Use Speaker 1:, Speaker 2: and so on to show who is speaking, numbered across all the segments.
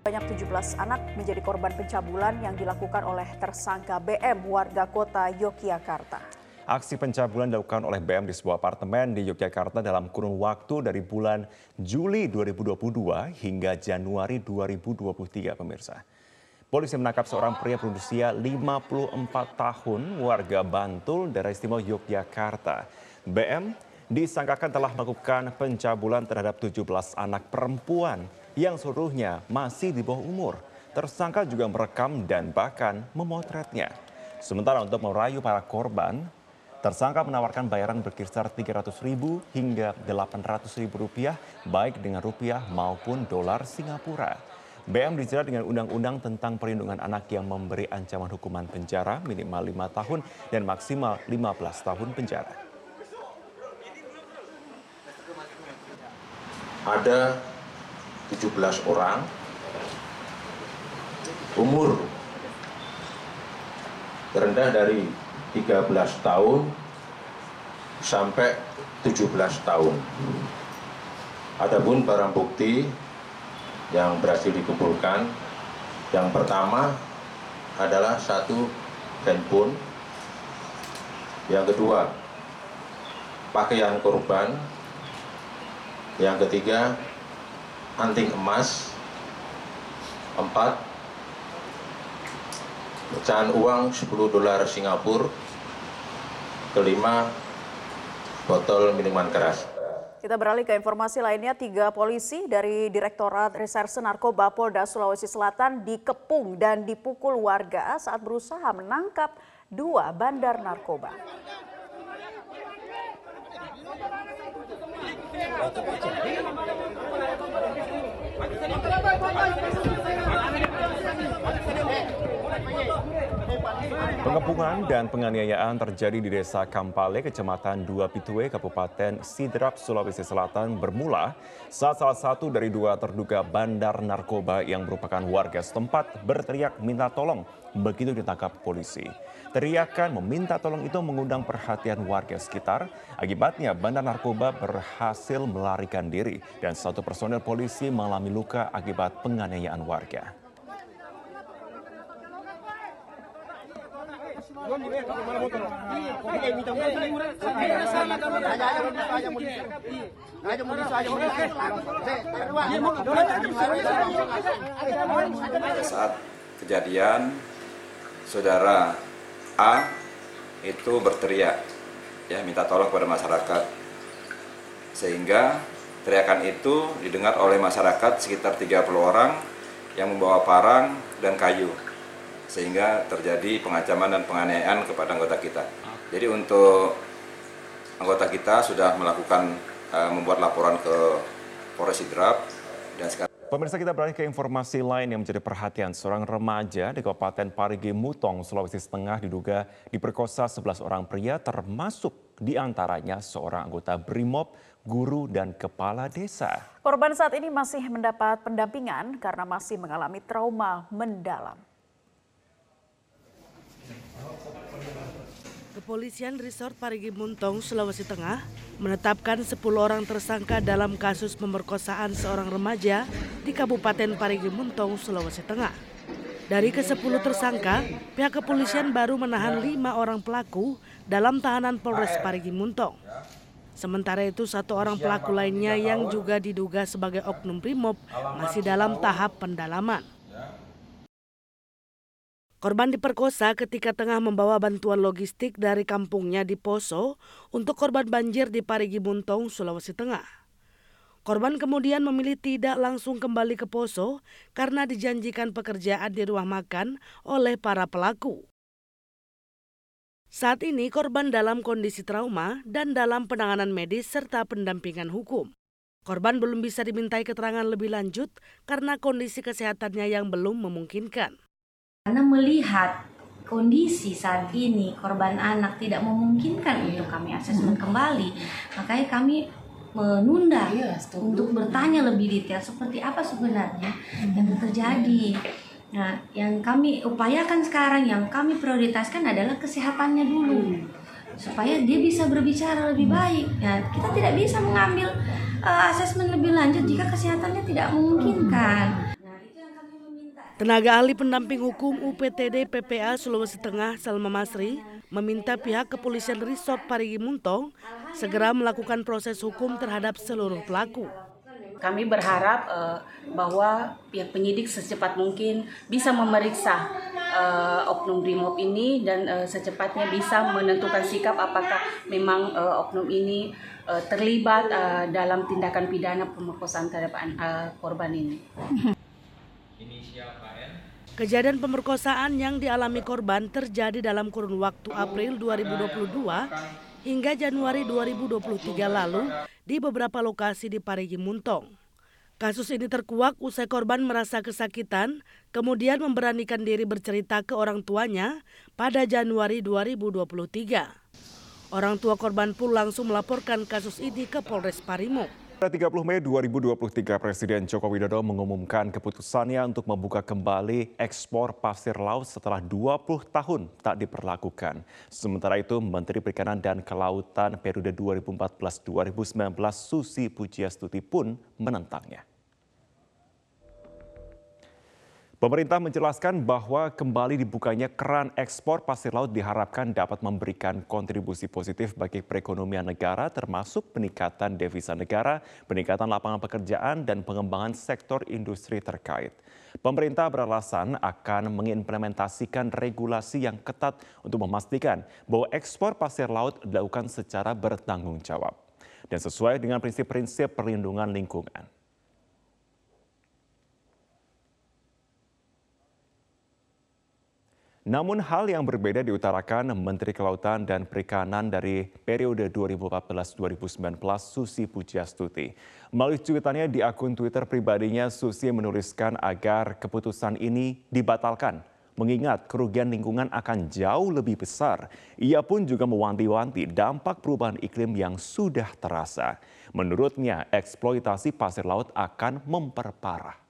Speaker 1: Banyak 17 anak menjadi korban pencabulan yang dilakukan oleh tersangka BM warga kota Yogyakarta.
Speaker 2: Aksi pencabulan dilakukan oleh BM di sebuah apartemen di Yogyakarta dalam kurun waktu dari bulan Juli 2022 hingga Januari 2023 pemirsa. Polisi menangkap seorang pria berusia 54 tahun warga Bantul, daerah istimewa Yogyakarta. BM disangkakan telah melakukan pencabulan terhadap 17 anak perempuan yang seluruhnya masih di bawah umur. Tersangka juga merekam dan bahkan memotretnya. Sementara untuk merayu para korban, tersangka menawarkan bayaran berkisar 300 ribu hingga 800 ribu rupiah baik dengan rupiah maupun dolar Singapura. BM dijerat dengan undang-undang tentang perlindungan anak yang memberi ancaman hukuman penjara minimal 5 tahun dan maksimal 15 tahun penjara.
Speaker 3: Ada 17 orang. Umur terendah dari 13 tahun sampai 17 tahun. Adapun barang bukti yang berhasil dikumpulkan yang pertama adalah satu handphone, yang kedua pakaian korban, yang ketiga anting emas, empat pecahan uang 10 dolar Singapura, kelima botol minuman keras.
Speaker 1: Kita beralih ke informasi lainnya, tiga polisi dari Direktorat Reserse Narkoba Polda Sulawesi Selatan dikepung dan dipukul warga saat berusaha menangkap dua bandar narkoba. Thank you.
Speaker 2: Pengepungan dan penganiayaan terjadi di Desa Kampale, Kecamatan Dua Pitue, Kabupaten Sidrap, Sulawesi Selatan bermula saat salah satu dari dua terduga bandar narkoba yang merupakan warga setempat berteriak minta tolong begitu ditangkap polisi. Teriakan meminta tolong itu mengundang perhatian warga sekitar. Akibatnya bandar narkoba berhasil melarikan diri dan satu personel polisi mengalami luka akibat penganiayaan warga.
Speaker 4: Pada saat kejadian, saudara A itu berteriak, ya minta tolong kepada masyarakat, sehingga teriakan itu didengar oleh masyarakat sekitar 30 orang yang membawa parang dan kayu sehingga terjadi pengancaman dan penganiayaan kepada anggota kita. Jadi untuk anggota kita sudah melakukan uh, membuat laporan ke Polres Sidrap dan sekarang
Speaker 2: Pemirsa kita beralih ke informasi lain yang menjadi perhatian seorang remaja di Kabupaten Parigi Mutong, Sulawesi Tengah diduga diperkosa 11 orang pria termasuk di antaranya seorang anggota BRIMOB, guru dan kepala desa.
Speaker 1: Korban saat ini masih mendapat pendampingan karena masih mengalami trauma mendalam.
Speaker 5: Kepolisian Resort Parigi Muntong, Sulawesi Tengah menetapkan 10 orang tersangka dalam kasus pemerkosaan seorang remaja di Kabupaten Parigi Muntong, Sulawesi Tengah. Dari ke-10 tersangka, pihak kepolisian baru menahan lima orang pelaku dalam tahanan Polres Parigi Muntong. Sementara itu satu orang pelaku lainnya yang juga diduga sebagai oknum primob masih dalam tahap pendalaman. Korban diperkosa ketika tengah membawa bantuan logistik dari kampungnya di Poso untuk korban banjir di Parigi Muntong, Sulawesi Tengah. Korban kemudian memilih tidak langsung kembali ke Poso karena dijanjikan pekerjaan di rumah makan oleh para pelaku. Saat ini korban dalam kondisi trauma dan dalam penanganan medis serta pendampingan hukum. Korban belum bisa dimintai keterangan lebih lanjut karena kondisi kesehatannya yang belum memungkinkan.
Speaker 6: Karena melihat kondisi saat ini korban anak tidak memungkinkan untuk kami asesmen kembali, makanya kami menunda iya, untuk bertanya lebih detail seperti apa sebenarnya yang terjadi. Nah, yang kami upayakan sekarang, yang kami prioritaskan adalah kesehatannya dulu, supaya dia bisa berbicara lebih baik. Ya, kita tidak bisa mengambil uh, asesmen lebih lanjut jika kesehatannya tidak memungkinkan. Nah,
Speaker 5: Tenaga ahli pendamping hukum UPTD PPA Sulawesi Tengah Salma Masri meminta pihak kepolisian Resort Parigi Muntong segera melakukan proses hukum terhadap seluruh pelaku.
Speaker 7: Kami berharap uh, bahwa pihak penyidik secepat mungkin bisa memeriksa uh, oknum brimob ini dan uh, secepatnya bisa menentukan sikap apakah memang uh, oknum ini uh, terlibat uh, dalam tindakan pidana pemerkosaan terhadap uh, korban ini.
Speaker 5: Kejadian pemerkosaan yang dialami korban terjadi dalam kurun waktu April 2022 hingga Januari 2023 lalu di beberapa lokasi di Parigi Muntong. Kasus ini terkuak usai korban merasa kesakitan, kemudian memberanikan diri bercerita ke orang tuanya pada Januari 2023. Orang tua korban pun langsung melaporkan kasus ini ke Polres Parimo.
Speaker 2: Pada 30 Mei 2023, Presiden Joko Widodo mengumumkan keputusannya untuk membuka kembali ekspor pasir laut setelah 20 tahun tak diperlakukan. Sementara itu, Menteri Perikanan dan Kelautan periode 2014-2019 Susi Pujiastuti pun menentangnya. Pemerintah menjelaskan bahwa kembali dibukanya keran ekspor pasir laut diharapkan dapat memberikan kontribusi positif bagi perekonomian negara termasuk peningkatan devisa negara, peningkatan lapangan pekerjaan, dan pengembangan sektor industri terkait. Pemerintah beralasan akan mengimplementasikan regulasi yang ketat untuk memastikan bahwa ekspor pasir laut dilakukan secara bertanggung jawab dan sesuai dengan prinsip-prinsip perlindungan lingkungan. Namun hal yang berbeda diutarakan Menteri Kelautan dan Perikanan dari periode 2014-2019 Susi Pujiastuti. Melalui cuitannya di akun Twitter pribadinya, Susi menuliskan agar keputusan ini dibatalkan mengingat kerugian lingkungan akan jauh lebih besar. Ia pun juga mewanti-wanti dampak perubahan iklim yang sudah terasa. Menurutnya, eksploitasi pasir laut akan memperparah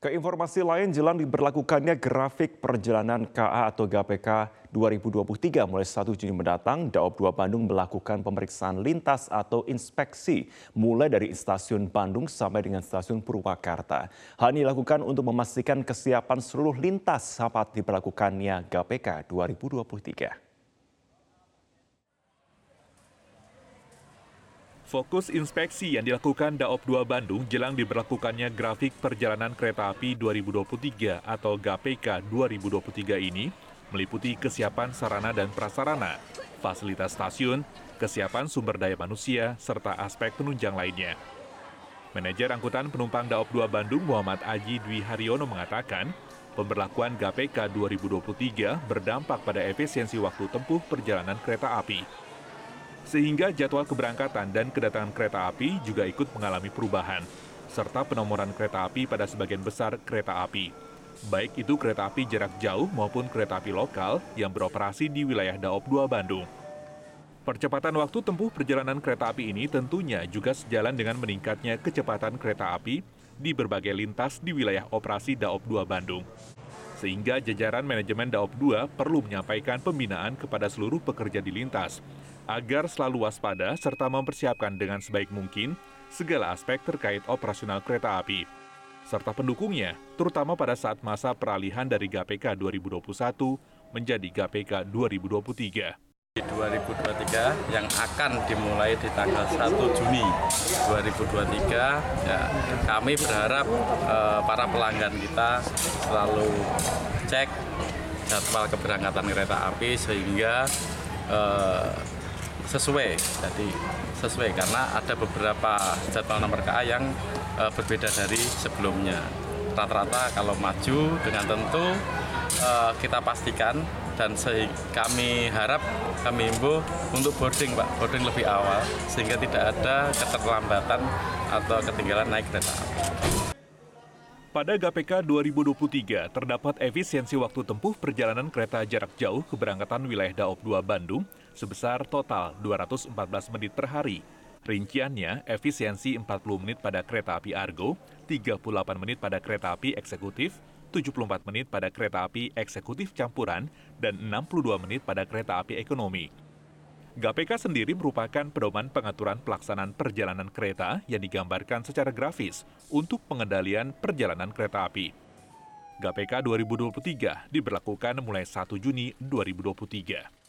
Speaker 2: Ke informasi lain, jelang diberlakukannya grafik perjalanan KA atau GPK 2023 mulai 1 Juni mendatang, Daop 2 Bandung melakukan pemeriksaan lintas atau inspeksi mulai dari stasiun Bandung sampai dengan stasiun Purwakarta. Hal ini dilakukan untuk memastikan kesiapan seluruh lintas saat diberlakukannya GPK 2023.
Speaker 8: Fokus inspeksi yang dilakukan Daop 2 Bandung jelang diberlakukannya grafik perjalanan kereta api 2023 atau GPK 2023 ini meliputi kesiapan sarana dan prasarana, fasilitas stasiun, kesiapan sumber daya manusia, serta aspek penunjang lainnya. Manajer Angkutan Penumpang Daop 2 Bandung Muhammad Aji Dwi Haryono mengatakan, pemberlakuan GPK 2023 berdampak pada efisiensi waktu tempuh perjalanan kereta api sehingga jadwal keberangkatan dan kedatangan kereta api juga ikut mengalami perubahan, serta penomoran kereta api pada sebagian besar kereta api. Baik itu kereta api jarak jauh maupun kereta api lokal yang beroperasi di wilayah Daop 2 Bandung. Percepatan waktu tempuh perjalanan kereta api ini tentunya juga sejalan dengan meningkatnya kecepatan kereta api di berbagai lintas di wilayah operasi Daop 2 Bandung. Sehingga jajaran manajemen Daop 2 perlu menyampaikan pembinaan kepada seluruh pekerja di lintas agar selalu waspada serta mempersiapkan dengan sebaik mungkin segala aspek terkait operasional kereta api, serta pendukungnya, terutama pada saat masa peralihan dari GPK 2021 menjadi GPK 2023.
Speaker 9: 2023 yang akan dimulai di tanggal 1 Juni 2023 ya kami berharap eh, para pelanggan kita selalu cek jadwal keberangkatan kereta api sehingga eh, sesuai. Jadi sesuai. Karena ada beberapa jadwal nomor KA yang e, berbeda dari sebelumnya. Rata-rata kalau maju dengan tentu e, kita pastikan dan kami harap kami himbau untuk boarding Pak. Boarding lebih awal sehingga tidak ada keterlambatan atau ketinggalan naik kereta.
Speaker 8: Pada GPK 2023, terdapat efisiensi waktu tempuh perjalanan kereta jarak jauh keberangkatan wilayah Daop 2 Bandung sebesar total 214 menit per hari. Rinciannya, efisiensi 40 menit pada kereta api Argo, 38 menit pada kereta api eksekutif, 74 menit pada kereta api eksekutif campuran, dan 62 menit pada kereta api ekonomi. GPK sendiri merupakan pedoman pengaturan pelaksanaan perjalanan kereta yang digambarkan secara grafis untuk pengendalian perjalanan kereta api. GPK 2023 diberlakukan mulai 1 Juni 2023.